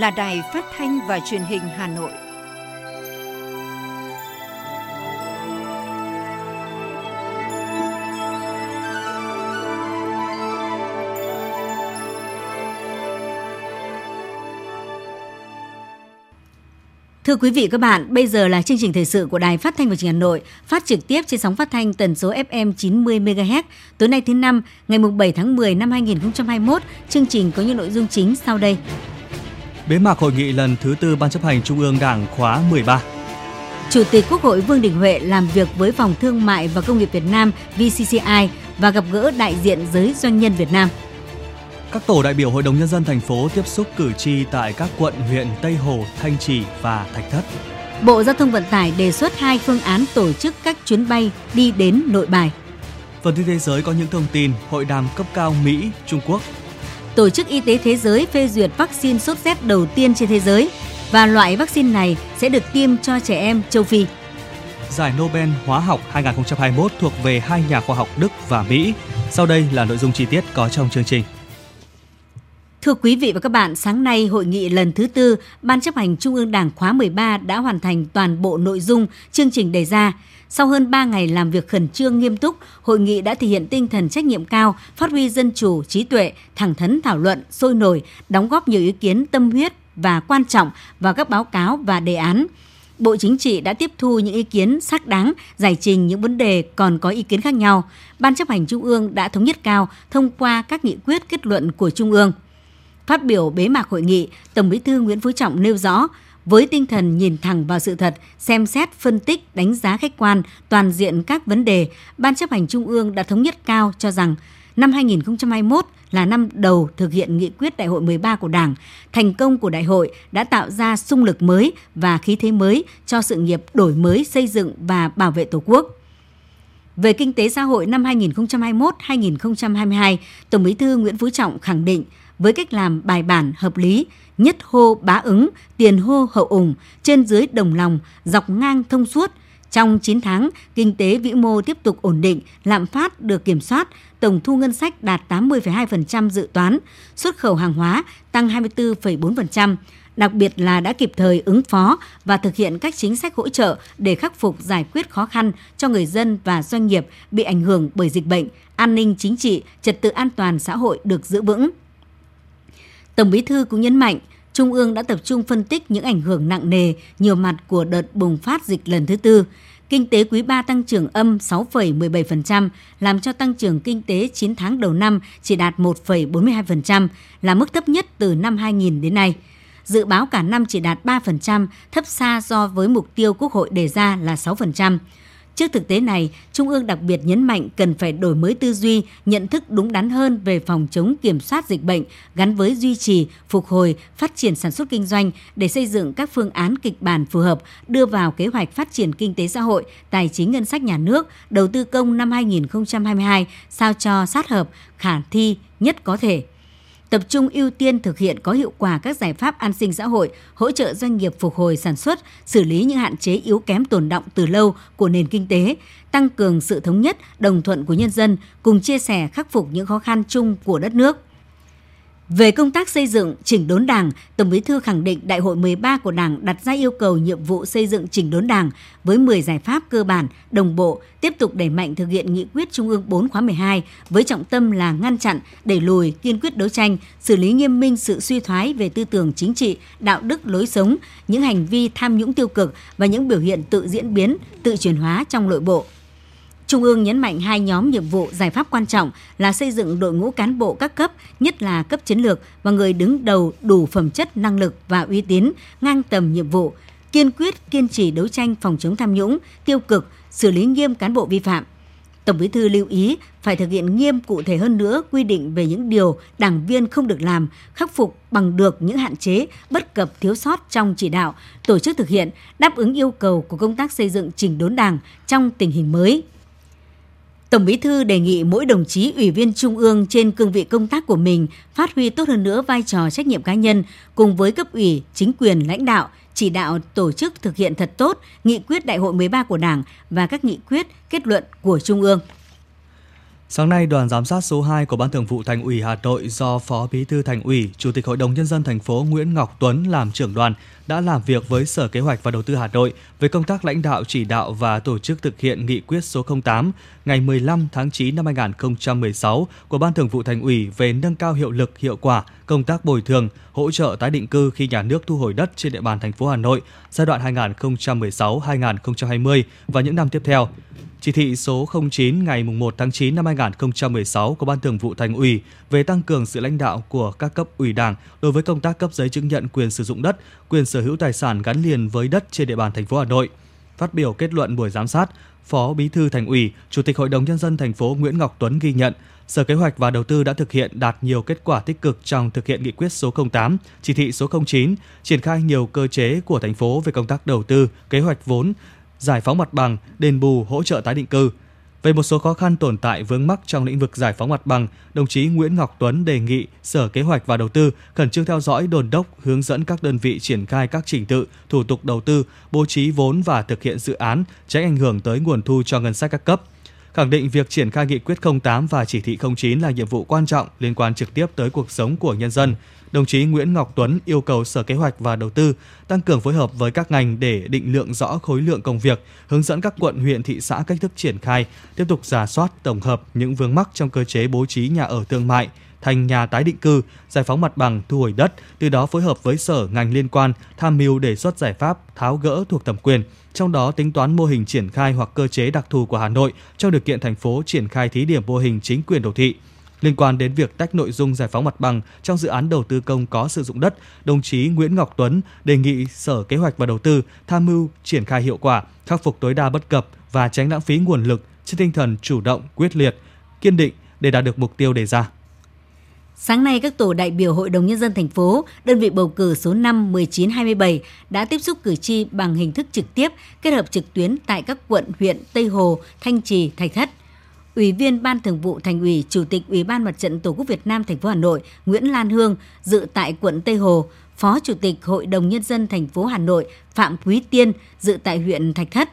là Đài Phát thanh và Truyền hình Hà Nội. Thưa quý vị các bạn, bây giờ là chương trình thời sự của Đài Phát thanh và Truyền hình Hà Nội, phát trực tiếp trên sóng phát thanh tần số FM 90 MHz. Tối nay thứ năm, ngày 7 tháng 10 năm 2021, chương trình có những nội dung chính sau đây. Bế mạc hội nghị lần thứ tư Ban chấp hành Trung ương Đảng khóa 13. Chủ tịch Quốc hội Vương Đình Huệ làm việc với Phòng Thương mại và Công nghiệp Việt Nam VCCI và gặp gỡ đại diện giới doanh nhân Việt Nam. Các tổ đại biểu Hội đồng Nhân dân thành phố tiếp xúc cử tri tại các quận huyện Tây Hồ, Thanh Trì và Thạch Thất. Bộ Giao thông Vận tải đề xuất hai phương án tổ chức các chuyến bay đi đến nội bài. Phần tin thế giới có những thông tin hội đàm cấp cao Mỹ, Trung Quốc. Tổ chức Y tế Thế giới phê duyệt vaccine sốt rét đầu tiên trên thế giới và loại vaccine này sẽ được tiêm cho trẻ em châu Phi. Giải Nobel Hóa học 2021 thuộc về hai nhà khoa học Đức và Mỹ. Sau đây là nội dung chi tiết có trong chương trình. Thưa quý vị và các bạn, sáng nay hội nghị lần thứ tư Ban chấp hành Trung ương Đảng khóa 13 đã hoàn thành toàn bộ nội dung chương trình đề ra. Sau hơn 3 ngày làm việc khẩn trương nghiêm túc, hội nghị đã thể hiện tinh thần trách nhiệm cao, phát huy dân chủ, trí tuệ, thẳng thắn thảo luận, sôi nổi, đóng góp nhiều ý kiến tâm huyết và quan trọng vào các báo cáo và đề án. Bộ Chính trị đã tiếp thu những ý kiến xác đáng, giải trình những vấn đề còn có ý kiến khác nhau. Ban chấp hành Trung ương đã thống nhất cao thông qua các nghị quyết kết luận của Trung ương. Phát biểu bế mạc hội nghị, Tổng Bí thư Nguyễn Phú Trọng nêu rõ, với tinh thần nhìn thẳng vào sự thật, xem xét, phân tích, đánh giá khách quan, toàn diện các vấn đề, Ban chấp hành Trung ương đã thống nhất cao cho rằng năm 2021 là năm đầu thực hiện nghị quyết đại hội 13 của Đảng. Thành công của đại hội đã tạo ra sung lực mới và khí thế mới cho sự nghiệp đổi mới, xây dựng và bảo vệ Tổ quốc. Về kinh tế xã hội năm 2021-2022, Tổng Bí thư Nguyễn Phú Trọng khẳng định với cách làm bài bản, hợp lý, nhất hô bá ứng, tiền hô hậu ủng, trên dưới đồng lòng, dọc ngang thông suốt. Trong 9 tháng, kinh tế vĩ mô tiếp tục ổn định, lạm phát được kiểm soát, tổng thu ngân sách đạt 80,2% dự toán, xuất khẩu hàng hóa tăng 24,4%, đặc biệt là đã kịp thời ứng phó và thực hiện các chính sách hỗ trợ để khắc phục giải quyết khó khăn cho người dân và doanh nghiệp bị ảnh hưởng bởi dịch bệnh, an ninh chính trị, trật tự an toàn xã hội được giữ vững. Tổng Bí thư cũng nhấn mạnh, Trung ương đã tập trung phân tích những ảnh hưởng nặng nề, nhiều mặt của đợt bùng phát dịch lần thứ tư. Kinh tế quý 3 tăng trưởng âm 6,17%, làm cho tăng trưởng kinh tế 9 tháng đầu năm chỉ đạt 1,42%, là mức thấp nhất từ năm 2000 đến nay. Dự báo cả năm chỉ đạt 3%, thấp xa so với mục tiêu Quốc hội đề ra là 6%. Trước thực tế này, Trung ương đặc biệt nhấn mạnh cần phải đổi mới tư duy, nhận thức đúng đắn hơn về phòng chống kiểm soát dịch bệnh gắn với duy trì, phục hồi, phát triển sản xuất kinh doanh để xây dựng các phương án kịch bản phù hợp đưa vào kế hoạch phát triển kinh tế xã hội, tài chính ngân sách nhà nước, đầu tư công năm 2022 sao cho sát hợp, khả thi nhất có thể tập trung ưu tiên thực hiện có hiệu quả các giải pháp an sinh xã hội, hỗ trợ doanh nghiệp phục hồi sản xuất, xử lý những hạn chế yếu kém tồn động từ lâu của nền kinh tế, tăng cường sự thống nhất, đồng thuận của nhân dân, cùng chia sẻ khắc phục những khó khăn chung của đất nước. Về công tác xây dựng chỉnh đốn Đảng, Tổng Bí thư khẳng định Đại hội 13 của Đảng đặt ra yêu cầu nhiệm vụ xây dựng chỉnh đốn Đảng với 10 giải pháp cơ bản, đồng bộ, tiếp tục đẩy mạnh thực hiện nghị quyết Trung ương 4 khóa 12 với trọng tâm là ngăn chặn, đẩy lùi, kiên quyết đấu tranh, xử lý nghiêm minh sự suy thoái về tư tưởng chính trị, đạo đức lối sống, những hành vi tham nhũng tiêu cực và những biểu hiện tự diễn biến, tự chuyển hóa trong nội bộ, Trung ương nhấn mạnh hai nhóm nhiệm vụ giải pháp quan trọng là xây dựng đội ngũ cán bộ các cấp, nhất là cấp chiến lược và người đứng đầu đủ phẩm chất năng lực và uy tín, ngang tầm nhiệm vụ, kiên quyết kiên trì đấu tranh phòng chống tham nhũng, tiêu cực, xử lý nghiêm cán bộ vi phạm. Tổng Bí thư lưu ý phải thực hiện nghiêm cụ thể hơn nữa quy định về những điều đảng viên không được làm, khắc phục bằng được những hạn chế, bất cập thiếu sót trong chỉ đạo, tổ chức thực hiện, đáp ứng yêu cầu của công tác xây dựng chỉnh đốn đảng trong tình hình mới. Tổng Bí thư đề nghị mỗi đồng chí ủy viên Trung ương trên cương vị công tác của mình phát huy tốt hơn nữa vai trò trách nhiệm cá nhân cùng với cấp ủy, chính quyền, lãnh đạo, chỉ đạo tổ chức thực hiện thật tốt nghị quyết đại hội 13 của Đảng và các nghị quyết, kết luận của Trung ương. Sáng nay, đoàn giám sát số 2 của Ban Thường vụ Thành ủy Hà Nội do Phó Bí thư Thành ủy, Chủ tịch Hội đồng nhân dân thành phố Nguyễn Ngọc Tuấn làm trưởng đoàn đã làm việc với Sở Kế hoạch và Đầu tư Hà Nội về công tác lãnh đạo chỉ đạo và tổ chức thực hiện nghị quyết số 08 ngày 15 tháng 9 năm 2016 của Ban Thường vụ Thành ủy về nâng cao hiệu lực hiệu quả công tác bồi thường, hỗ trợ tái định cư khi nhà nước thu hồi đất trên địa bàn thành phố Hà Nội giai đoạn 2016-2020 và những năm tiếp theo. Chỉ thị số 09 ngày 1 tháng 9 năm 2016 của Ban Thường vụ Thành ủy về tăng cường sự lãnh đạo của các cấp ủy Đảng đối với công tác cấp giấy chứng nhận quyền sử dụng đất, quyền sở hữu tài sản gắn liền với đất trên địa bàn thành phố Hà Nội. Phát biểu kết luận buổi giám sát, Phó Bí thư Thành ủy, Chủ tịch Hội đồng nhân dân thành phố Nguyễn Ngọc Tuấn ghi nhận Sở Kế hoạch và Đầu tư đã thực hiện đạt nhiều kết quả tích cực trong thực hiện nghị quyết số 08, chỉ thị số 09, triển khai nhiều cơ chế của thành phố về công tác đầu tư, kế hoạch vốn, giải phóng mặt bằng, đền bù, hỗ trợ tái định cư. Về một số khó khăn tồn tại vướng mắc trong lĩnh vực giải phóng mặt bằng, đồng chí Nguyễn Ngọc Tuấn đề nghị Sở Kế hoạch và Đầu tư khẩn trương theo dõi đồn đốc, hướng dẫn các đơn vị triển khai các trình tự, thủ tục đầu tư, bố trí vốn và thực hiện dự án, tránh ảnh hưởng tới nguồn thu cho ngân sách các cấp khẳng định việc triển khai nghị quyết 08 và chỉ thị 09 là nhiệm vụ quan trọng liên quan trực tiếp tới cuộc sống của nhân dân, đồng chí Nguyễn Ngọc Tuấn yêu cầu Sở Kế hoạch và Đầu tư tăng cường phối hợp với các ngành để định lượng rõ khối lượng công việc, hướng dẫn các quận, huyện, thị xã cách thức triển khai, tiếp tục giả soát, tổng hợp những vướng mắc trong cơ chế bố trí nhà ở thương mại, thành nhà tái định cư, giải phóng mặt bằng, thu hồi đất, từ đó phối hợp với sở ngành liên quan tham mưu đề xuất giải pháp tháo gỡ thuộc thẩm quyền, trong đó tính toán mô hình triển khai hoặc cơ chế đặc thù của Hà Nội trong điều kiện thành phố triển khai thí điểm mô hình chính quyền đô thị. Liên quan đến việc tách nội dung giải phóng mặt bằng trong dự án đầu tư công có sử dụng đất, đồng chí Nguyễn Ngọc Tuấn đề nghị Sở Kế hoạch và Đầu tư tham mưu triển khai hiệu quả, khắc phục tối đa bất cập và tránh lãng phí nguồn lực trên tinh thần chủ động, quyết liệt, kiên định để đạt được mục tiêu đề ra. Sáng nay, các tổ đại biểu Hội đồng Nhân dân thành phố, đơn vị bầu cử số 5, 19, 27 đã tiếp xúc cử tri bằng hình thức trực tiếp, kết hợp trực tuyến tại các quận, huyện Tây Hồ, Thanh Trì, Thạch Thất. Ủy viên Ban Thường vụ Thành ủy, Chủ tịch Ủy ban Mặt trận Tổ quốc Việt Nam thành phố Hà Nội Nguyễn Lan Hương dự tại quận Tây Hồ, Phó Chủ tịch Hội đồng Nhân dân thành phố Hà Nội Phạm Quý Tiên dự tại huyện Thạch Thất.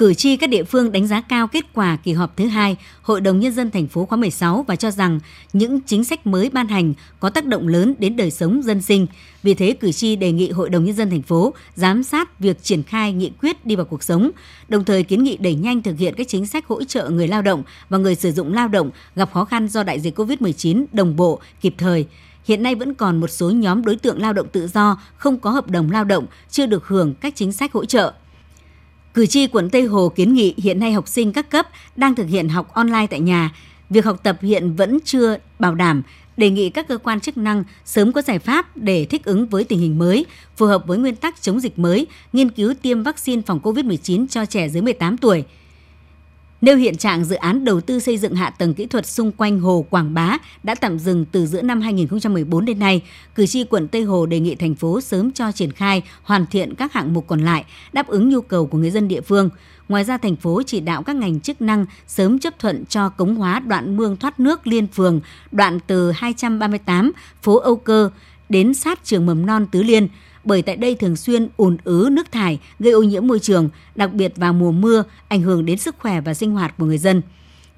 Cử tri các địa phương đánh giá cao kết quả kỳ họp thứ hai Hội đồng Nhân dân thành phố khóa 16 và cho rằng những chính sách mới ban hành có tác động lớn đến đời sống dân sinh. Vì thế, cử tri đề nghị Hội đồng Nhân dân thành phố giám sát việc triển khai nghị quyết đi vào cuộc sống, đồng thời kiến nghị đẩy nhanh thực hiện các chính sách hỗ trợ người lao động và người sử dụng lao động gặp khó khăn do đại dịch COVID-19 đồng bộ, kịp thời. Hiện nay vẫn còn một số nhóm đối tượng lao động tự do không có hợp đồng lao động chưa được hưởng các chính sách hỗ trợ. Cử tri quận Tây Hồ kiến nghị hiện nay học sinh các cấp đang thực hiện học online tại nhà. Việc học tập hiện vẫn chưa bảo đảm, đề nghị các cơ quan chức năng sớm có giải pháp để thích ứng với tình hình mới, phù hợp với nguyên tắc chống dịch mới, nghiên cứu tiêm vaccine phòng COVID-19 cho trẻ dưới 18 tuổi – Nêu hiện trạng dự án đầu tư xây dựng hạ tầng kỹ thuật xung quanh hồ Quảng Bá đã tạm dừng từ giữa năm 2014 đến nay, cử tri quận Tây Hồ đề nghị thành phố sớm cho triển khai hoàn thiện các hạng mục còn lại, đáp ứng nhu cầu của người dân địa phương. Ngoài ra, thành phố chỉ đạo các ngành chức năng sớm chấp thuận cho cống hóa đoạn mương thoát nước liên phường, đoạn từ 238 phố Âu Cơ đến sát trường mầm non Tứ Liên, bởi tại đây thường xuyên ùn ứ nước thải gây ô nhiễm môi trường, đặc biệt vào mùa mưa, ảnh hưởng đến sức khỏe và sinh hoạt của người dân.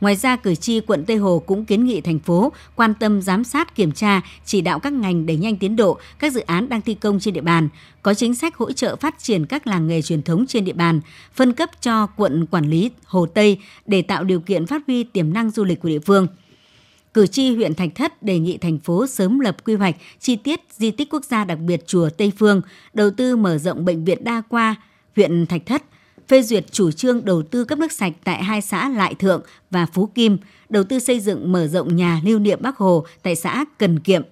Ngoài ra, cử tri quận Tây Hồ cũng kiến nghị thành phố quan tâm giám sát kiểm tra, chỉ đạo các ngành đẩy nhanh tiến độ các dự án đang thi công trên địa bàn, có chính sách hỗ trợ phát triển các làng nghề truyền thống trên địa bàn, phân cấp cho quận quản lý Hồ Tây để tạo điều kiện phát huy tiềm năng du lịch của địa phương – Cử tri huyện Thạch Thất đề nghị thành phố sớm lập quy hoạch chi tiết di tích quốc gia đặc biệt chùa Tây Phương, đầu tư mở rộng bệnh viện đa khoa huyện Thạch Thất, phê duyệt chủ trương đầu tư cấp nước sạch tại hai xã Lại Thượng và Phú Kim, đầu tư xây dựng mở rộng nhà lưu niệm Bắc Hồ tại xã Cần Kiệm.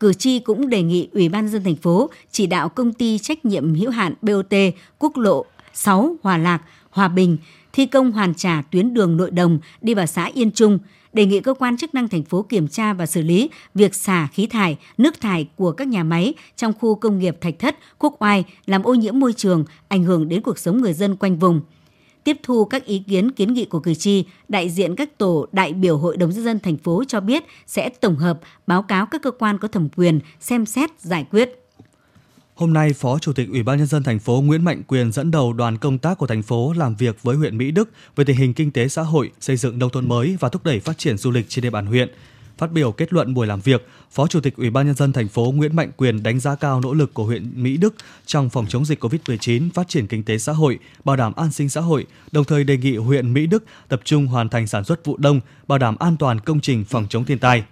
Cử tri cũng đề nghị Ủy ban dân thành phố chỉ đạo công ty trách nhiệm hữu hạn BOT quốc lộ 6 Hòa Lạc, Hòa Bình thi công hoàn trả tuyến đường nội đồng đi vào xã Yên Trung – đề nghị cơ quan chức năng thành phố kiểm tra và xử lý việc xả khí thải, nước thải của các nhà máy trong khu công nghiệp Thạch Thất, Quốc Oai làm ô nhiễm môi trường, ảnh hưởng đến cuộc sống người dân quanh vùng. Tiếp thu các ý kiến kiến nghị của cử tri, đại diện các tổ đại biểu Hội đồng nhân dân thành phố cho biết sẽ tổng hợp báo cáo các cơ quan có thẩm quyền xem xét giải quyết. Hôm nay, Phó Chủ tịch Ủy ban nhân dân thành phố Nguyễn Mạnh Quyền dẫn đầu đoàn công tác của thành phố làm việc với huyện Mỹ Đức về tình hình kinh tế xã hội, xây dựng nông thôn mới và thúc đẩy phát triển du lịch trên địa bàn huyện. Phát biểu kết luận buổi làm việc, Phó Chủ tịch Ủy ban nhân dân thành phố Nguyễn Mạnh Quyền đánh giá cao nỗ lực của huyện Mỹ Đức trong phòng chống dịch COVID-19, phát triển kinh tế xã hội, bảo đảm an sinh xã hội, đồng thời đề nghị huyện Mỹ Đức tập trung hoàn thành sản xuất vụ đông, bảo đảm an toàn công trình phòng chống thiên tai.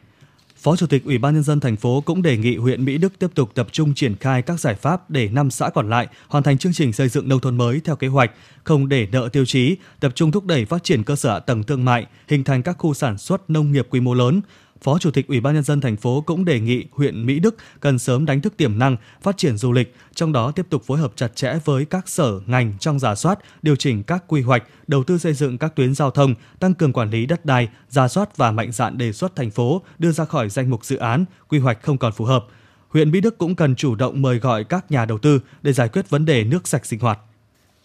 Phó Chủ tịch Ủy ban nhân dân thành phố cũng đề nghị huyện Mỹ Đức tiếp tục tập trung triển khai các giải pháp để năm xã còn lại hoàn thành chương trình xây dựng nông thôn mới theo kế hoạch, không để nợ tiêu chí, tập trung thúc đẩy phát triển cơ sở hạ tầng thương mại, hình thành các khu sản xuất nông nghiệp quy mô lớn, Phó Chủ tịch Ủy ban nhân dân thành phố cũng đề nghị huyện Mỹ Đức cần sớm đánh thức tiềm năng phát triển du lịch, trong đó tiếp tục phối hợp chặt chẽ với các sở ngành trong giả soát, điều chỉnh các quy hoạch, đầu tư xây dựng các tuyến giao thông, tăng cường quản lý đất đai, giả soát và mạnh dạn đề xuất thành phố đưa ra khỏi danh mục dự án, quy hoạch không còn phù hợp. Huyện Mỹ Đức cũng cần chủ động mời gọi các nhà đầu tư để giải quyết vấn đề nước sạch sinh hoạt.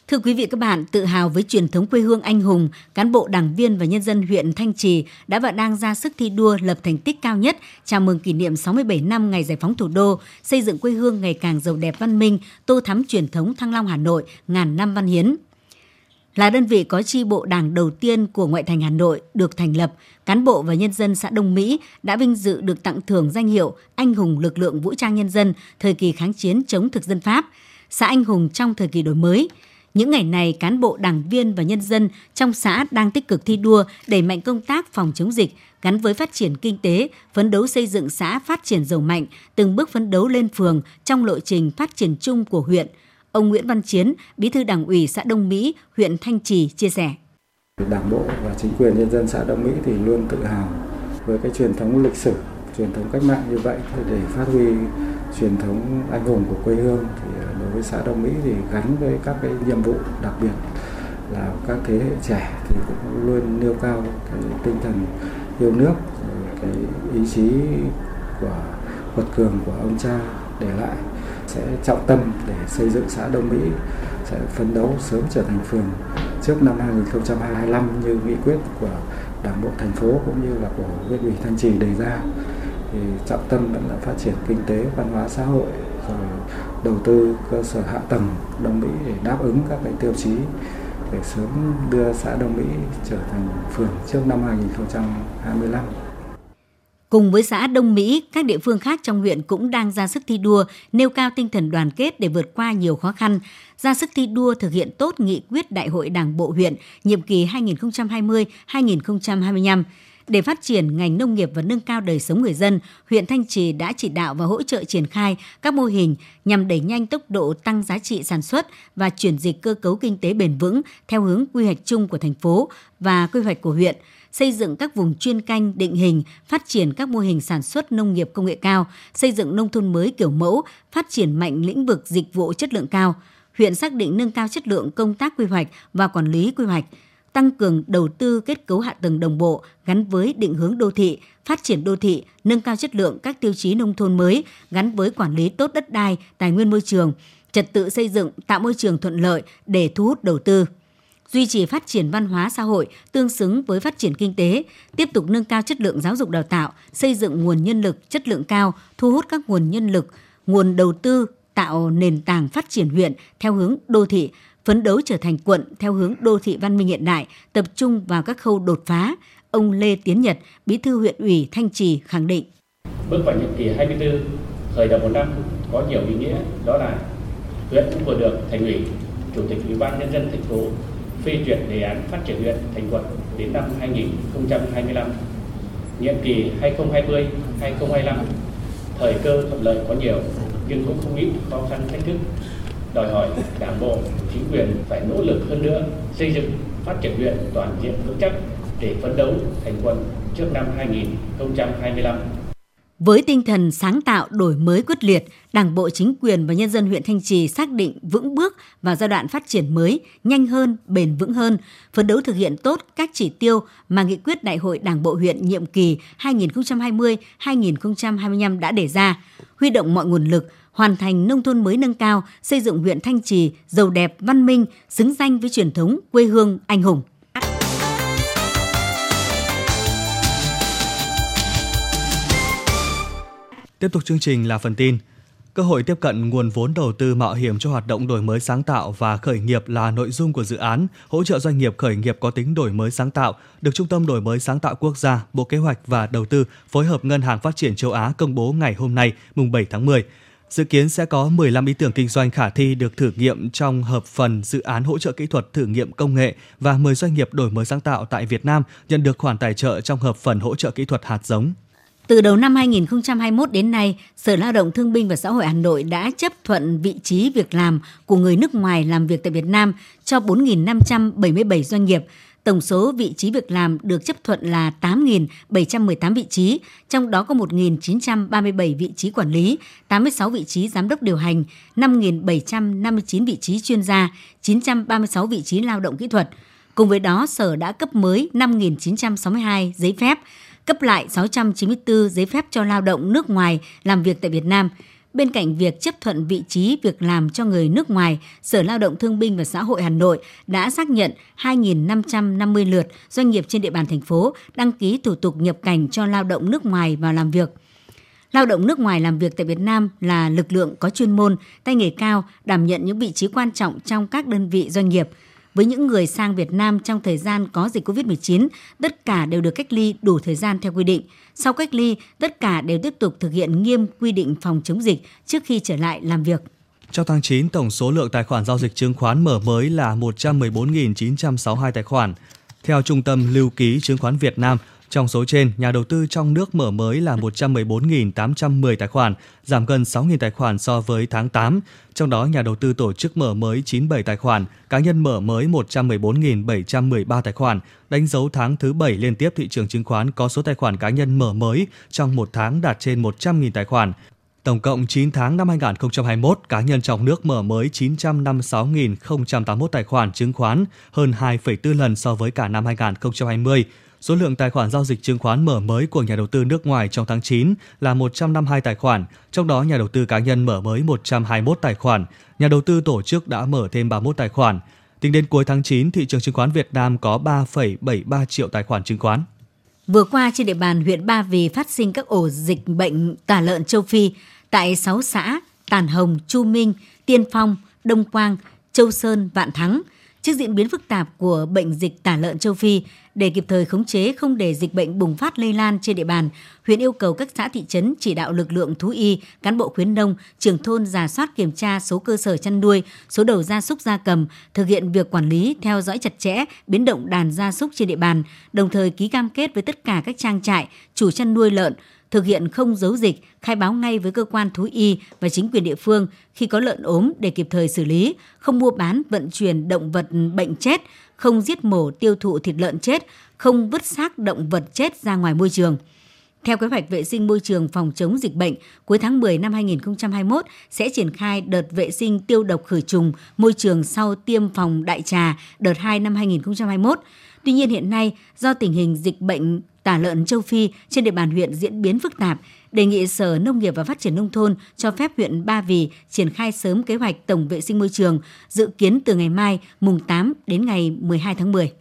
Thưa quý vị các bạn, tự hào với truyền thống quê hương anh hùng, cán bộ đảng viên và nhân dân huyện Thanh Trì đã và đang ra sức thi đua lập thành tích cao nhất chào mừng kỷ niệm 67 năm ngày giải phóng thủ đô, xây dựng quê hương ngày càng giàu đẹp văn minh, tô thắm truyền thống Thăng Long Hà Nội ngàn năm văn hiến. Là đơn vị có chi bộ đảng đầu tiên của ngoại thành Hà Nội được thành lập, cán bộ và nhân dân xã Đông Mỹ đã vinh dự được tặng thưởng danh hiệu Anh hùng lực lượng vũ trang nhân dân thời kỳ kháng chiến chống thực dân Pháp, xã anh hùng trong thời kỳ đổi mới – những ngày này, cán bộ, đảng viên và nhân dân trong xã đang tích cực thi đua đẩy mạnh công tác phòng chống dịch gắn với phát triển kinh tế, phấn đấu xây dựng xã phát triển giàu mạnh, từng bước phấn đấu lên phường trong lộ trình phát triển chung của huyện. Ông Nguyễn Văn Chiến, Bí thư Đảng ủy xã Đông Mỹ, huyện Thanh Trì chia sẻ. Đảng bộ và chính quyền nhân dân xã Đông Mỹ thì luôn tự hào với cái truyền thống lịch sử, truyền thống cách mạng như vậy để phát huy truyền thống anh hùng của quê hương thì với xã Đông Mỹ thì gắn với các cái nhiệm vụ đặc biệt là các thế hệ trẻ thì cũng luôn nêu cao cái tinh thần yêu nước cái ý chí của quật cường của ông cha để lại. Sẽ trọng tâm để xây dựng xã Đông Mỹ, sẽ phấn đấu sớm trở thành phường trước năm 2025 như nghị quyết của Đảng bộ thành phố cũng như là của huyện ủy Thanh Trì đề ra. Thì trọng tâm vẫn là phát triển kinh tế, văn hóa, xã hội đầu tư cơ sở hạ tầng Đông Mỹ để đáp ứng các cái tiêu chí để sớm đưa xã Đông Mỹ trở thành phường trước năm 2025. Cùng với xã Đông Mỹ, các địa phương khác trong huyện cũng đang ra sức thi đua, nêu cao tinh thần đoàn kết để vượt qua nhiều khó khăn, ra sức thi đua thực hiện tốt nghị quyết Đại hội Đảng bộ huyện nhiệm kỳ 2020-2025 để phát triển ngành nông nghiệp và nâng cao đời sống người dân, huyện Thanh Trì đã chỉ đạo và hỗ trợ triển khai các mô hình nhằm đẩy nhanh tốc độ tăng giá trị sản xuất và chuyển dịch cơ cấu kinh tế bền vững theo hướng quy hoạch chung của thành phố và quy hoạch của huyện xây dựng các vùng chuyên canh định hình, phát triển các mô hình sản xuất nông nghiệp công nghệ cao, xây dựng nông thôn mới kiểu mẫu, phát triển mạnh lĩnh vực dịch vụ chất lượng cao. Huyện xác định nâng cao chất lượng công tác quy hoạch và quản lý quy hoạch, tăng cường đầu tư kết cấu hạ tầng đồng bộ gắn với định hướng đô thị, phát triển đô thị, nâng cao chất lượng các tiêu chí nông thôn mới gắn với quản lý tốt đất đai, tài nguyên môi trường, trật tự xây dựng tạo môi trường thuận lợi để thu hút đầu tư. Duy trì phát triển văn hóa xã hội tương xứng với phát triển kinh tế, tiếp tục nâng cao chất lượng giáo dục đào tạo, xây dựng nguồn nhân lực chất lượng cao, thu hút các nguồn nhân lực, nguồn đầu tư tạo nền tảng phát triển huyện theo hướng đô thị, phấn đấu trở thành quận theo hướng đô thị văn minh hiện đại, tập trung vào các khâu đột phá. Ông Lê Tiến Nhật, Bí thư huyện ủy Thanh Trì khẳng định. Bước vào nhiệm kỳ 24, khởi đầu một năm có nhiều ý nghĩa, đó là huyện cũng vừa được thành ủy, chủ tịch ủy ban nhân dân thành phố phê duyệt đề án phát triển huyện thành quận đến năm 2025. Nhiệm kỳ 2020-2025, thời cơ thuận lợi có nhiều nhưng cũng không ít khó khăn thách thức đòi hỏi đảng bộ, chính quyền phải nỗ lực hơn nữa xây dựng phát triển huyện toàn diện vững chắc để phấn đấu thành quân trước năm 2025. Với tinh thần sáng tạo, đổi mới quyết liệt, Đảng bộ chính quyền và nhân dân huyện Thanh Trì xác định vững bước vào giai đoạn phát triển mới, nhanh hơn, bền vững hơn, phấn đấu thực hiện tốt các chỉ tiêu mà nghị quyết Đại hội Đảng bộ huyện nhiệm kỳ 2020-2025 đã đề ra, huy động mọi nguồn lực, hoàn thành nông thôn mới nâng cao, xây dựng huyện Thanh Trì giàu đẹp, văn minh, xứng danh với truyền thống quê hương anh hùng. Tiếp tục chương trình là phần tin. Cơ hội tiếp cận nguồn vốn đầu tư mạo hiểm cho hoạt động đổi mới sáng tạo và khởi nghiệp là nội dung của dự án hỗ trợ doanh nghiệp khởi nghiệp có tính đổi mới sáng tạo, được Trung tâm Đổi mới sáng tạo quốc gia, Bộ Kế hoạch và Đầu tư phối hợp Ngân hàng Phát triển châu Á công bố ngày hôm nay, mùng 7 tháng 10. Dự kiến sẽ có 15 ý tưởng kinh doanh khả thi được thử nghiệm trong hợp phần dự án hỗ trợ kỹ thuật thử nghiệm công nghệ và 10 doanh nghiệp đổi mới sáng tạo tại Việt Nam nhận được khoản tài trợ trong hợp phần hỗ trợ kỹ thuật hạt giống. Từ đầu năm 2021 đến nay, Sở Lao động Thương binh và Xã hội Hà Nội đã chấp thuận vị trí việc làm của người nước ngoài làm việc tại Việt Nam cho 4.577 doanh nghiệp. Tổng số vị trí việc làm được chấp thuận là 8.718 vị trí, trong đó có 1.937 vị trí quản lý, 86 vị trí giám đốc điều hành, 5.759 vị trí chuyên gia, 936 vị trí lao động kỹ thuật. Cùng với đó, Sở đã cấp mới 5.962 giấy phép, cấp lại 694 giấy phép cho lao động nước ngoài làm việc tại Việt Nam. Bên cạnh việc chấp thuận vị trí việc làm cho người nước ngoài, Sở Lao động Thương binh và Xã hội Hà Nội đã xác nhận 2.550 lượt doanh nghiệp trên địa bàn thành phố đăng ký thủ tục nhập cảnh cho lao động nước ngoài vào làm việc. Lao động nước ngoài làm việc tại Việt Nam là lực lượng có chuyên môn, tay nghề cao, đảm nhận những vị trí quan trọng trong các đơn vị doanh nghiệp – với những người sang Việt Nam trong thời gian có dịch COVID-19, tất cả đều được cách ly đủ thời gian theo quy định. Sau cách ly, tất cả đều tiếp tục thực hiện nghiêm quy định phòng chống dịch trước khi trở lại làm việc. Trong tháng 9, tổng số lượng tài khoản giao dịch chứng khoán mở mới là 114.962 tài khoản. Theo Trung tâm Lưu ký Chứng khoán Việt Nam, trong số trên, nhà đầu tư trong nước mở mới là 114.810 tài khoản, giảm gần 6.000 tài khoản so với tháng 8. Trong đó, nhà đầu tư tổ chức mở mới 97 tài khoản, cá nhân mở mới 114.713 tài khoản, đánh dấu tháng thứ 7 liên tiếp thị trường chứng khoán có số tài khoản cá nhân mở mới trong một tháng đạt trên 100.000 tài khoản. Tổng cộng 9 tháng năm 2021, cá nhân trong nước mở mới 956.081 tài khoản chứng khoán, hơn 2,4 lần so với cả năm 2020. Số lượng tài khoản giao dịch chứng khoán mở mới của nhà đầu tư nước ngoài trong tháng 9 là 152 tài khoản, trong đó nhà đầu tư cá nhân mở mới 121 tài khoản, nhà đầu tư tổ chức đã mở thêm 31 tài khoản. Tính đến cuối tháng 9, thị trường chứng khoán Việt Nam có 3,73 triệu tài khoản chứng khoán. Vừa qua trên địa bàn huyện Ba Vì phát sinh các ổ dịch bệnh tả lợn châu Phi tại 6 xã Tàn Hồng, Chu Minh, Tiên Phong, Đông Quang, Châu Sơn, Vạn Thắng – Trước diễn biến phức tạp của bệnh dịch tả lợn châu Phi, để kịp thời khống chế không để dịch bệnh bùng phát lây lan trên địa bàn, huyện yêu cầu các xã thị trấn chỉ đạo lực lượng thú y, cán bộ khuyến nông, trưởng thôn giả soát kiểm tra số cơ sở chăn nuôi, số đầu gia súc gia cầm, thực hiện việc quản lý, theo dõi chặt chẽ biến động đàn gia súc trên địa bàn, đồng thời ký cam kết với tất cả các trang trại, chủ chăn nuôi lợn, thực hiện không giấu dịch, khai báo ngay với cơ quan thú y và chính quyền địa phương khi có lợn ốm để kịp thời xử lý, không mua bán, vận chuyển động vật bệnh chết, không giết mổ tiêu thụ thịt lợn chết, không vứt xác động vật chết ra ngoài môi trường. Theo kế hoạch vệ sinh môi trường phòng chống dịch bệnh, cuối tháng 10 năm 2021 sẽ triển khai đợt vệ sinh tiêu độc khử trùng môi trường sau tiêm phòng đại trà đợt 2 năm 2021. Tuy nhiên hiện nay, do tình hình dịch bệnh tả lợn châu Phi trên địa bàn huyện diễn biến phức tạp, đề nghị Sở Nông nghiệp và Phát triển Nông thôn cho phép huyện Ba Vì triển khai sớm kế hoạch tổng vệ sinh môi trường, dự kiến từ ngày mai mùng 8 đến ngày 12 tháng 10.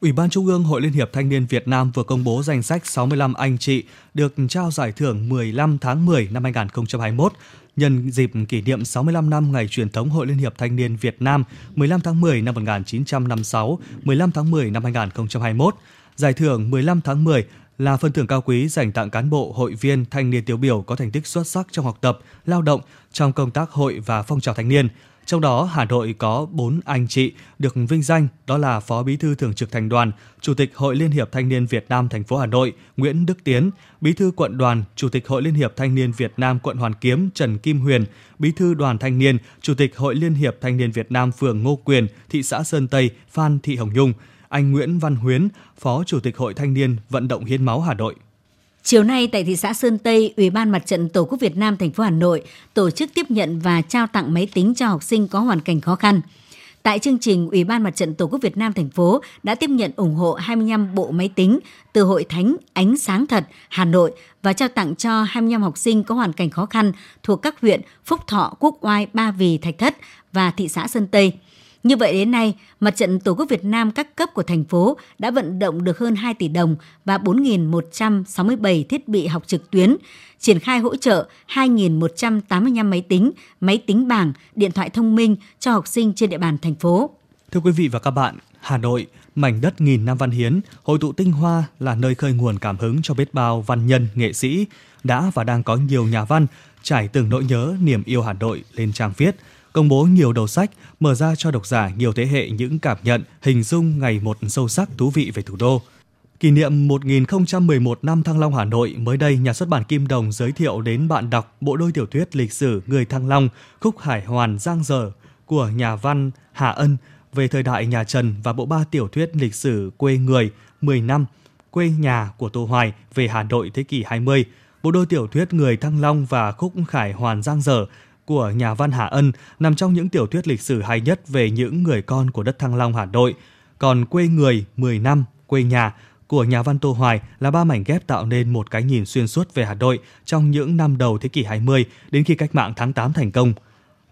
Ủy ban Trung ương Hội Liên hiệp Thanh niên Việt Nam vừa công bố danh sách 65 anh chị được trao giải thưởng 15 tháng 10 năm 2021 nhân dịp kỷ niệm 65 năm ngày truyền thống Hội Liên hiệp Thanh niên Việt Nam 15 tháng 10 năm 1956, 15 tháng 10 năm 2021. Giải thưởng 15 tháng 10 là phần thưởng cao quý dành tặng cán bộ, hội viên, thanh niên tiêu biểu có thành tích xuất sắc trong học tập, lao động, trong công tác hội và phong trào thanh niên. Trong đó, Hà Nội có 4 anh chị được vinh danh, đó là Phó Bí thư Thường trực Thành đoàn, Chủ tịch Hội Liên hiệp Thanh niên Việt Nam thành phố Hà Nội Nguyễn Đức Tiến, Bí thư Quận đoàn, Chủ tịch Hội Liên hiệp Thanh niên Việt Nam quận Hoàn Kiếm Trần Kim Huyền, Bí thư Đoàn Thanh niên, Chủ tịch Hội Liên hiệp Thanh niên Việt Nam phường Ngô Quyền, thị xã Sơn Tây Phan Thị Hồng Nhung, anh Nguyễn Văn Huyến, Phó Chủ tịch Hội Thanh niên Vận động Hiến máu Hà Nội. Chiều nay tại thị xã Sơn Tây, Ủy ban Mặt trận Tổ quốc Việt Nam thành phố Hà Nội tổ chức tiếp nhận và trao tặng máy tính cho học sinh có hoàn cảnh khó khăn. Tại chương trình, Ủy ban Mặt trận Tổ quốc Việt Nam thành phố đã tiếp nhận ủng hộ 25 bộ máy tính từ Hội Thánh Ánh Sáng Thật Hà Nội và trao tặng cho 25 học sinh có hoàn cảnh khó khăn thuộc các huyện Phúc Thọ, Quốc Oai, Ba Vì, Thạch Thất và thị xã Sơn Tây. Như vậy đến nay, Mặt trận Tổ quốc Việt Nam các cấp của thành phố đã vận động được hơn 2 tỷ đồng và 4.167 thiết bị học trực tuyến, triển khai hỗ trợ 2.185 máy tính, máy tính bảng, điện thoại thông minh cho học sinh trên địa bàn thành phố. Thưa quý vị và các bạn, Hà Nội, mảnh đất nghìn năm văn hiến, hội tụ tinh hoa là nơi khơi nguồn cảm hứng cho biết bao văn nhân, nghệ sĩ, đã và đang có nhiều nhà văn trải từng nỗi nhớ, niềm yêu Hà Nội lên trang viết, công bố nhiều đầu sách, mở ra cho độc giả nhiều thế hệ những cảm nhận, hình dung ngày một sâu sắc thú vị về thủ đô. Kỷ niệm 1011 năm Thăng Long Hà Nội, mới đây nhà xuất bản Kim Đồng giới thiệu đến bạn đọc bộ đôi tiểu thuyết lịch sử Người Thăng Long, khúc Hải Hoàn Giang Dở của nhà văn Hà Ân về thời đại nhà Trần và bộ ba tiểu thuyết lịch sử Quê Người 10 năm, Quê Nhà của Tô Hoài về Hà Nội thế kỷ 20, bộ đôi tiểu thuyết Người Thăng Long và khúc Khải Hoàn Giang Dở của nhà văn Hà Ân nằm trong những tiểu thuyết lịch sử hay nhất về những người con của đất Thăng Long Hà Nội. Còn Quê Người 10 năm, Quê Nhà của nhà văn Tô Hoài là ba mảnh ghép tạo nên một cái nhìn xuyên suốt về Hà Nội trong những năm đầu thế kỷ 20 đến khi cách mạng tháng 8 thành công.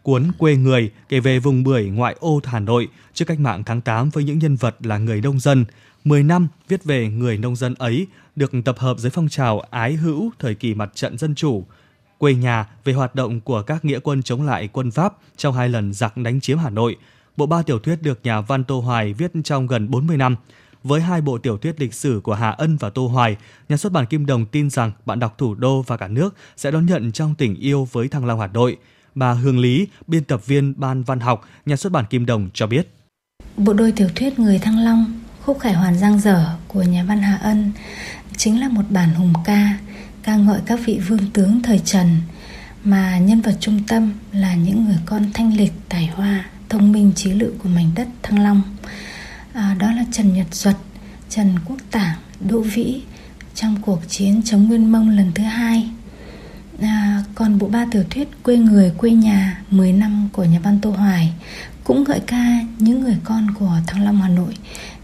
Cuốn Quê Người kể về vùng bưởi ngoại ô Hà Nội trước cách mạng tháng 8 với những nhân vật là người nông dân. 10 năm viết về người nông dân ấy được tập hợp dưới phong trào ái hữu thời kỳ mặt trận dân chủ. Quê nhà về hoạt động của các nghĩa quân chống lại quân Pháp trong hai lần giặc đánh chiếm Hà Nội. Bộ ba tiểu thuyết được nhà văn Tô Hoài viết trong gần 40 năm. Với hai bộ tiểu thuyết lịch sử của Hà Ân và Tô Hoài, nhà xuất bản Kim Đồng tin rằng bạn đọc thủ đô và cả nước sẽ đón nhận trong tình yêu với Thăng Long Hà Nội. Bà Hương Lý, biên tập viên Ban Văn học, nhà xuất bản Kim Đồng cho biết. Bộ đôi tiểu thuyết Người Thăng Long, khúc khải hoàn giang dở của nhà văn Hà Ân chính là một bản hùng ca ca ngợi các vị vương tướng thời Trần mà nhân vật trung tâm là những người con thanh lịch, tài hoa, thông minh trí lự của mảnh đất Thăng Long. À, đó là Trần Nhật Duật, Trần Quốc Tảng, Đỗ Vĩ trong cuộc chiến chống Nguyên Mông lần thứ hai. À, còn bộ ba tiểu thuyết Quê người quê nhà 10 năm của nhà văn Tô Hoài cũng gợi ca những người con của Thăng Long Hà Nội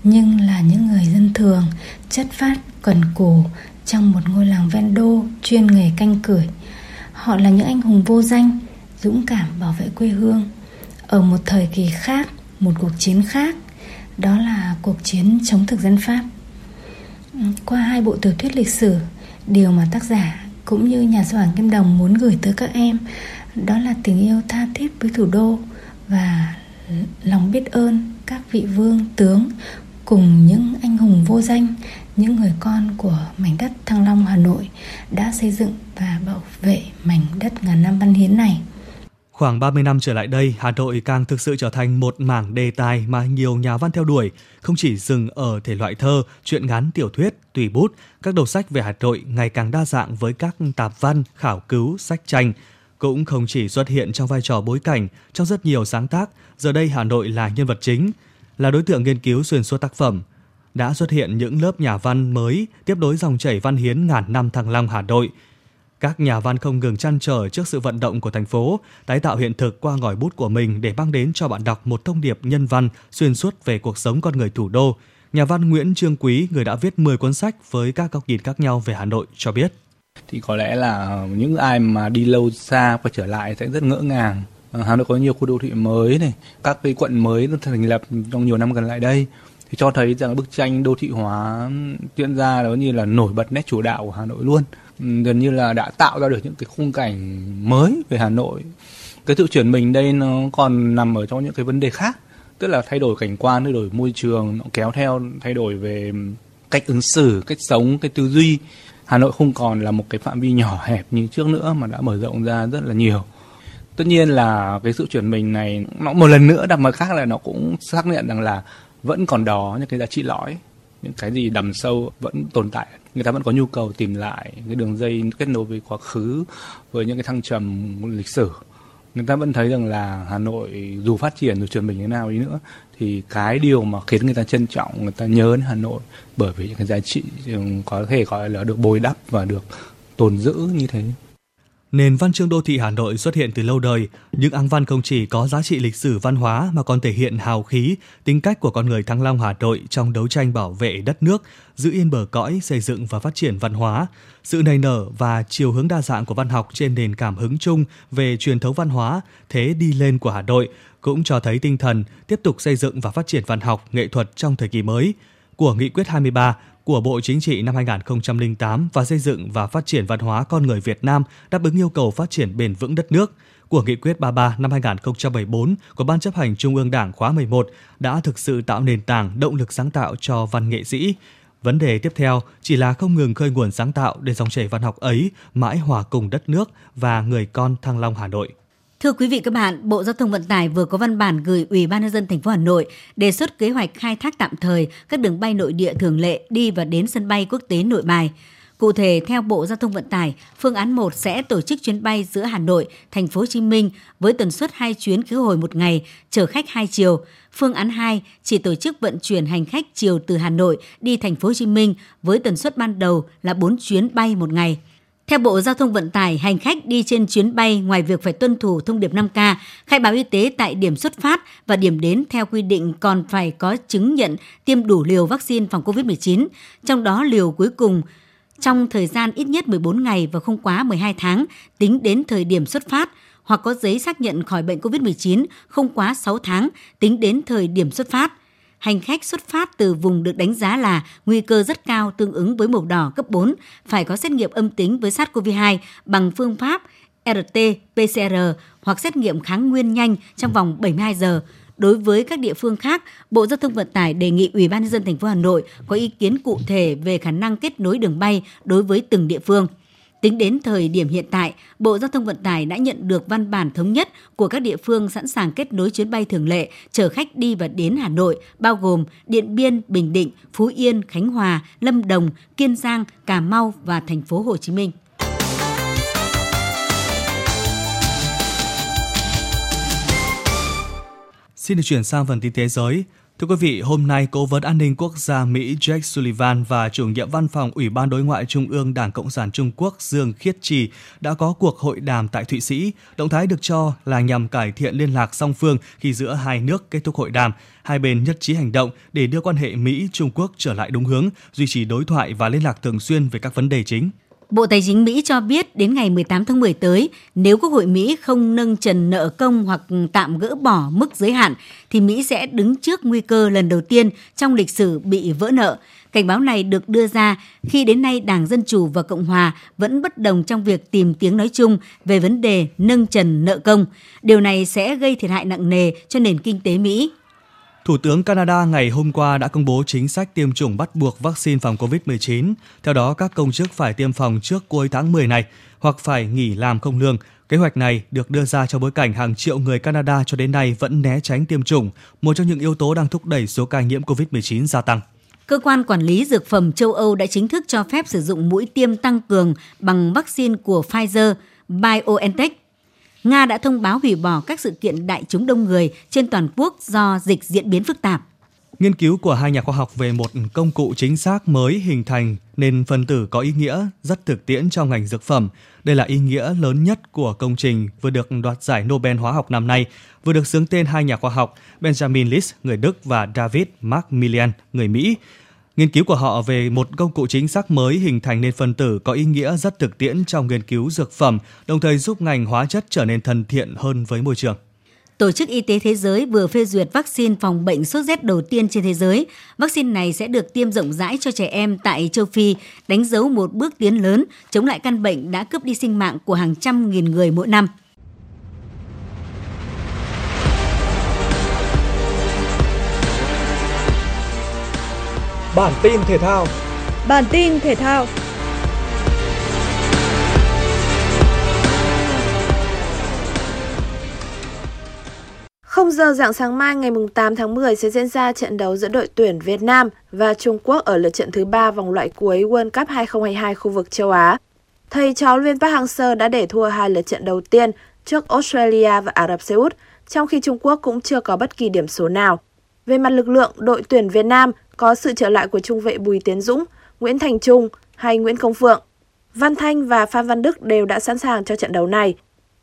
nhưng là những người dân thường chất phát cần cù trong một ngôi làng ven đô chuyên nghề canh cửi họ là những anh hùng vô danh dũng cảm bảo vệ quê hương. Ở một thời kỳ khác một cuộc chiến khác đó là cuộc chiến chống thực dân pháp. Qua hai bộ tiểu thuyết lịch sử điều mà tác giả cũng như nhà xuất bản kim đồng muốn gửi tới các em đó là tình yêu tha thiết với thủ đô và lòng biết ơn các vị vương tướng cùng những anh hùng vô danh, những người con của mảnh đất Thăng Long Hà Nội đã xây dựng và bảo vệ mảnh đất ngàn năm văn hiến này. Khoảng 30 năm trở lại đây, Hà Nội càng thực sự trở thành một mảng đề tài mà nhiều nhà văn theo đuổi, không chỉ dừng ở thể loại thơ, truyện ngắn, tiểu thuyết, tùy bút, các đầu sách về Hà Nội ngày càng đa dạng với các tạp văn, khảo cứu, sách tranh, cũng không chỉ xuất hiện trong vai trò bối cảnh, trong rất nhiều sáng tác, giờ đây Hà Nội là nhân vật chính, là đối tượng nghiên cứu xuyên suốt tác phẩm. Đã xuất hiện những lớp nhà văn mới tiếp nối dòng chảy văn hiến ngàn năm Thăng Long Hà Nội. Các nhà văn không ngừng chăn trở trước sự vận động của thành phố, tái tạo hiện thực qua ngòi bút của mình để mang đến cho bạn đọc một thông điệp nhân văn xuyên suốt về cuộc sống con người thủ đô. Nhà văn Nguyễn Trương Quý, người đã viết 10 cuốn sách với các góc nhìn khác nhau về Hà Nội cho biết. Thì có lẽ là những ai mà đi lâu xa và trở lại sẽ rất ngỡ ngàng ờ, Hà Nội có nhiều khu đô thị mới này, các cái quận mới được thành lập trong nhiều năm gần lại đây thì cho thấy rằng bức tranh đô thị hóa diễn ra đó như là nổi bật nét chủ đạo của Hà Nội luôn. Ừ, gần như là đã tạo ra được những cái khung cảnh mới về Hà Nội. Cái sự chuyển mình đây nó còn nằm ở trong những cái vấn đề khác, tức là thay đổi cảnh quan, thay đổi môi trường, nó kéo theo thay đổi về cách ứng xử, cách sống cái tư duy. Hà Nội không còn là một cái phạm vi nhỏ hẹp như trước nữa mà đã mở rộng ra rất là nhiều. Tất nhiên là cái sự chuyển mình này nó một lần nữa đặt mặt khác là nó cũng xác nhận rằng là vẫn còn đó những cái giá trị lõi, những cái gì đầm sâu vẫn tồn tại. Người ta vẫn có nhu cầu tìm lại cái đường dây kết nối với quá khứ, với những cái thăng trầm lịch sử. Người ta vẫn thấy rằng là Hà Nội dù phát triển, dù chuyển mình thế nào đi nữa, thì cái điều mà khiến người ta trân trọng, người ta nhớ đến Hà Nội bởi vì những cái giá trị ừ, có thể gọi là được bồi đắp và được tồn giữ như thế. Nền văn chương đô thị Hà Nội xuất hiện từ lâu đời, những áng văn không chỉ có giá trị lịch sử văn hóa mà còn thể hiện hào khí, tính cách của con người Thăng Long Hà Nội trong đấu tranh bảo vệ đất nước, giữ yên bờ cõi, xây dựng và phát triển văn hóa. Sự nảy nở và chiều hướng đa dạng của văn học trên nền cảm hứng chung về truyền thống văn hóa, thế đi lên của Hà Nội cũng cho thấy tinh thần tiếp tục xây dựng và phát triển văn học, nghệ thuật trong thời kỳ mới của Nghị quyết 23 của Bộ Chính trị năm 2008 và xây dựng và phát triển văn hóa con người Việt Nam đáp ứng yêu cầu phát triển bền vững đất nước của Nghị quyết 33 năm 2014 của Ban chấp hành Trung ương Đảng khóa 11 đã thực sự tạo nền tảng, động lực sáng tạo cho văn nghệ sĩ. Vấn đề tiếp theo chỉ là không ngừng khơi nguồn sáng tạo để dòng chảy văn học ấy mãi hòa cùng đất nước và người con Thăng Long Hà Nội. Thưa quý vị các bạn, Bộ Giao thông Vận tải vừa có văn bản gửi Ủy ban nhân dân thành phố Hà Nội đề xuất kế hoạch khai thác tạm thời các đường bay nội địa thường lệ đi và đến sân bay quốc tế Nội Bài. Cụ thể, theo Bộ Giao thông Vận tải, phương án 1 sẽ tổ chức chuyến bay giữa Hà Nội, Thành phố Hồ Chí Minh với tần suất 2 chuyến khứ hồi một ngày, chở khách 2 chiều. Phương án 2 chỉ tổ chức vận chuyển hành khách chiều từ Hà Nội đi Thành phố Hồ Chí Minh với tần suất ban đầu là 4 chuyến bay một ngày. Theo Bộ Giao thông Vận tải, hành khách đi trên chuyến bay ngoài việc phải tuân thủ thông điệp 5K, khai báo y tế tại điểm xuất phát và điểm đến theo quy định còn phải có chứng nhận tiêm đủ liều vaccine phòng COVID-19, trong đó liều cuối cùng trong thời gian ít nhất 14 ngày và không quá 12 tháng tính đến thời điểm xuất phát hoặc có giấy xác nhận khỏi bệnh COVID-19 không quá 6 tháng tính đến thời điểm xuất phát – hành khách xuất phát từ vùng được đánh giá là nguy cơ rất cao tương ứng với màu đỏ cấp 4 phải có xét nghiệm âm tính với SARS-CoV-2 bằng phương pháp RT-PCR hoặc xét nghiệm kháng nguyên nhanh trong vòng 72 giờ. Đối với các địa phương khác, Bộ Giao thông Vận tải đề nghị Ủy ban nhân dân thành phố Hà Nội có ý kiến cụ thể về khả năng kết nối đường bay đối với từng địa phương. Tính đến thời điểm hiện tại, Bộ Giao thông Vận tải đã nhận được văn bản thống nhất của các địa phương sẵn sàng kết nối chuyến bay thường lệ chở khách đi và đến Hà Nội, bao gồm Điện Biên, Bình Định, Phú Yên, Khánh Hòa, Lâm Đồng, Kiên Giang, Cà Mau và thành phố Hồ Chí Minh. Xin được chuyển sang phần tin thế giới. Thưa quý vị, hôm nay Cố vấn An ninh Quốc gia Mỹ Jake Sullivan và chủ nhiệm văn phòng Ủy ban Đối ngoại Trung ương Đảng Cộng sản Trung Quốc Dương Khiết Trì đã có cuộc hội đàm tại Thụy Sĩ. Động thái được cho là nhằm cải thiện liên lạc song phương khi giữa hai nước kết thúc hội đàm. Hai bên nhất trí hành động để đưa quan hệ Mỹ-Trung Quốc trở lại đúng hướng, duy trì đối thoại và liên lạc thường xuyên về các vấn đề chính. Bộ Tài chính Mỹ cho biết đến ngày 18 tháng 10 tới, nếu Quốc hội Mỹ không nâng trần nợ công hoặc tạm gỡ bỏ mức giới hạn, thì Mỹ sẽ đứng trước nguy cơ lần đầu tiên trong lịch sử bị vỡ nợ. Cảnh báo này được đưa ra khi đến nay Đảng Dân Chủ và Cộng Hòa vẫn bất đồng trong việc tìm tiếng nói chung về vấn đề nâng trần nợ công. Điều này sẽ gây thiệt hại nặng nề cho nền kinh tế Mỹ. Thủ tướng Canada ngày hôm qua đã công bố chính sách tiêm chủng bắt buộc vaccine phòng COVID-19. Theo đó, các công chức phải tiêm phòng trước cuối tháng 10 này hoặc phải nghỉ làm không lương. Kế hoạch này được đưa ra trong bối cảnh hàng triệu người Canada cho đến nay vẫn né tránh tiêm chủng, một trong những yếu tố đang thúc đẩy số ca nhiễm COVID-19 gia tăng. Cơ quan quản lý dược phẩm châu Âu đã chính thức cho phép sử dụng mũi tiêm tăng cường bằng vaccine của Pfizer BioNTech Nga đã thông báo hủy bỏ các sự kiện đại chúng đông người trên toàn quốc do dịch diễn biến phức tạp. Nghiên cứu của hai nhà khoa học về một công cụ chính xác mới hình thành nên phân tử có ý nghĩa rất thực tiễn trong ngành dược phẩm. Đây là ý nghĩa lớn nhất của công trình vừa được đoạt giải Nobel hóa học năm nay, vừa được xướng tên hai nhà khoa học Benjamin List, người Đức và David Macmillan, người Mỹ, Nghiên cứu của họ về một công cụ chính xác mới hình thành nên phân tử có ý nghĩa rất thực tiễn trong nghiên cứu dược phẩm, đồng thời giúp ngành hóa chất trở nên thân thiện hơn với môi trường. Tổ chức Y tế Thế giới vừa phê duyệt vaccine phòng bệnh sốt rét đầu tiên trên thế giới. Vaccine này sẽ được tiêm rộng rãi cho trẻ em tại châu Phi, đánh dấu một bước tiến lớn chống lại căn bệnh đã cướp đi sinh mạng của hàng trăm nghìn người mỗi năm. Bản tin thể thao. Bản tin thể thao. Không giờ dạng sáng mai ngày 8 tháng 10 sẽ diễn ra trận đấu giữa đội tuyển Việt Nam và Trung Quốc ở lượt trận thứ 3 vòng loại cuối World Cup 2022 khu vực châu Á. Thầy trò Luyện Park Hang-seo đã để thua hai lượt trận đầu tiên trước Australia và Ả Rập Xê Út, trong khi Trung Quốc cũng chưa có bất kỳ điểm số nào. Về mặt lực lượng, đội tuyển Việt Nam có sự trở lại của trung vệ Bùi Tiến Dũng, Nguyễn Thành Trung hay Nguyễn Công Phượng. Văn Thanh và Phan Văn Đức đều đã sẵn sàng cho trận đấu này.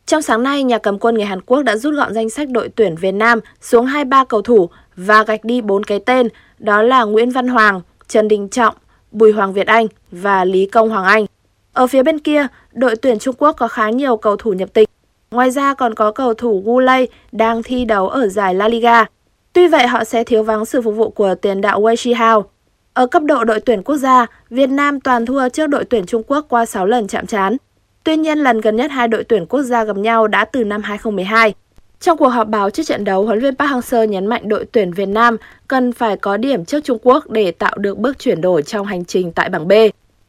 Trong sáng nay, nhà cầm quân người Hàn Quốc đã rút gọn danh sách đội tuyển Việt Nam xuống 23 cầu thủ và gạch đi 4 cái tên, đó là Nguyễn Văn Hoàng, Trần Đình Trọng, Bùi Hoàng Việt Anh và Lý Công Hoàng Anh. Ở phía bên kia, đội tuyển Trung Quốc có khá nhiều cầu thủ nhập tịch. Ngoài ra còn có cầu thủ Gu Lei đang thi đấu ở giải La Liga. Tuy vậy họ sẽ thiếu vắng sự phục vụ của tiền đạo Wei Shihao. Ở cấp độ đội tuyển quốc gia, Việt Nam toàn thua trước đội tuyển Trung Quốc qua 6 lần chạm trán. Tuy nhiên, lần gần nhất hai đội tuyển quốc gia gặp nhau đã từ năm 2012. Trong cuộc họp báo trước trận đấu, huấn luyện Park Hang-seo nhấn mạnh đội tuyển Việt Nam cần phải có điểm trước Trung Quốc để tạo được bước chuyển đổi trong hành trình tại bảng B.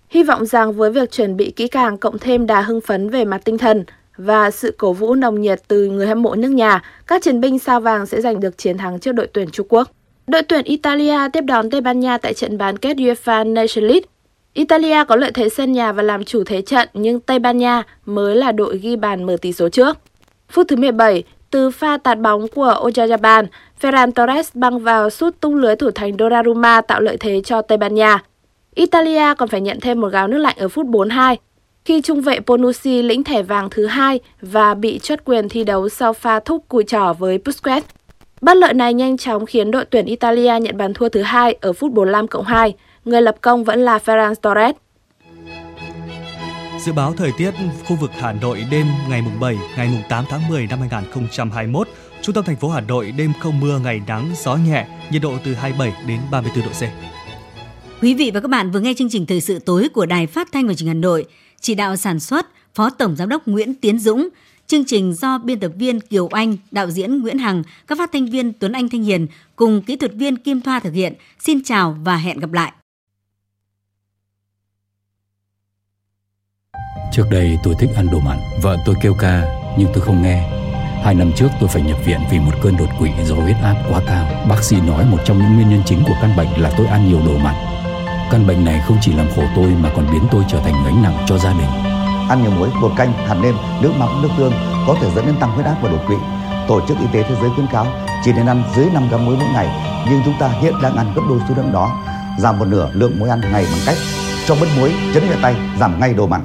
Hy vọng rằng với việc chuẩn bị kỹ càng cộng thêm đà hưng phấn về mặt tinh thần và sự cổ vũ nồng nhiệt từ người hâm mộ nước nhà, các chiến binh sao vàng sẽ giành được chiến thắng trước đội tuyển Trung Quốc. Đội tuyển Italia tiếp đón Tây Ban Nha tại trận bán kết UEFA Nations League. Italia có lợi thế sân nhà và làm chủ thế trận nhưng Tây Ban Nha mới là đội ghi bàn mở tỷ số trước. Phút thứ 17, từ pha tạt bóng của Oyarzabal, Ferran Torres băng vào sút tung lưới thủ thành Donnarumma tạo lợi thế cho Tây Ban Nha. Italia còn phải nhận thêm một gáo nước lạnh ở phút 42 khi trung vệ Bonucci lĩnh thẻ vàng thứ hai và bị truất quyền thi đấu sau pha thúc cùi trỏ với Busquets. Bất lợi này nhanh chóng khiến đội tuyển Italia nhận bàn thua thứ hai ở phút 45 cộng 2. Người lập công vẫn là Ferran Torres. Dự báo thời tiết khu vực Hà Nội đêm ngày mùng 7, ngày mùng 8 tháng 10 năm 2021, trung tâm thành phố Hà Nội đêm không mưa, ngày nắng, gió nhẹ, nhiệt độ từ 27 đến 34 độ C. Quý vị và các bạn vừa nghe chương trình thời sự tối của Đài Phát thanh và Truyền hình Hà Nội, chỉ đạo sản xuất Phó Tổng giám đốc Nguyễn Tiến Dũng, chương trình do biên tập viên Kiều Anh, đạo diễn Nguyễn Hằng, các phát thanh viên Tuấn Anh Thanh Hiền cùng kỹ thuật viên Kim Thoa thực hiện. Xin chào và hẹn gặp lại. Trước đây tôi thích ăn đồ mặn, vợ tôi kêu ca nhưng tôi không nghe. Hai năm trước tôi phải nhập viện vì một cơn đột quỵ do huyết áp quá cao. Bác sĩ nói một trong những nguyên nhân chính của căn bệnh là tôi ăn nhiều đồ mặn. Căn bệnh này không chỉ làm khổ tôi mà còn biến tôi trở thành gánh nặng cho gia đình. Ăn nhiều muối, bột canh, hạt nêm, nước mắm, nước tương có thể dẫn đến tăng huyết áp và đột quỵ. Tổ chức Y tế Thế giới khuyến cáo chỉ nên ăn dưới 5 gram muối mỗi ngày, nhưng chúng ta hiện đang ăn gấp đôi số lượng đó. Giảm một nửa lượng muối ăn ngày bằng cách cho bớt muối, chấn nhẹ tay, giảm ngay đồ mặn.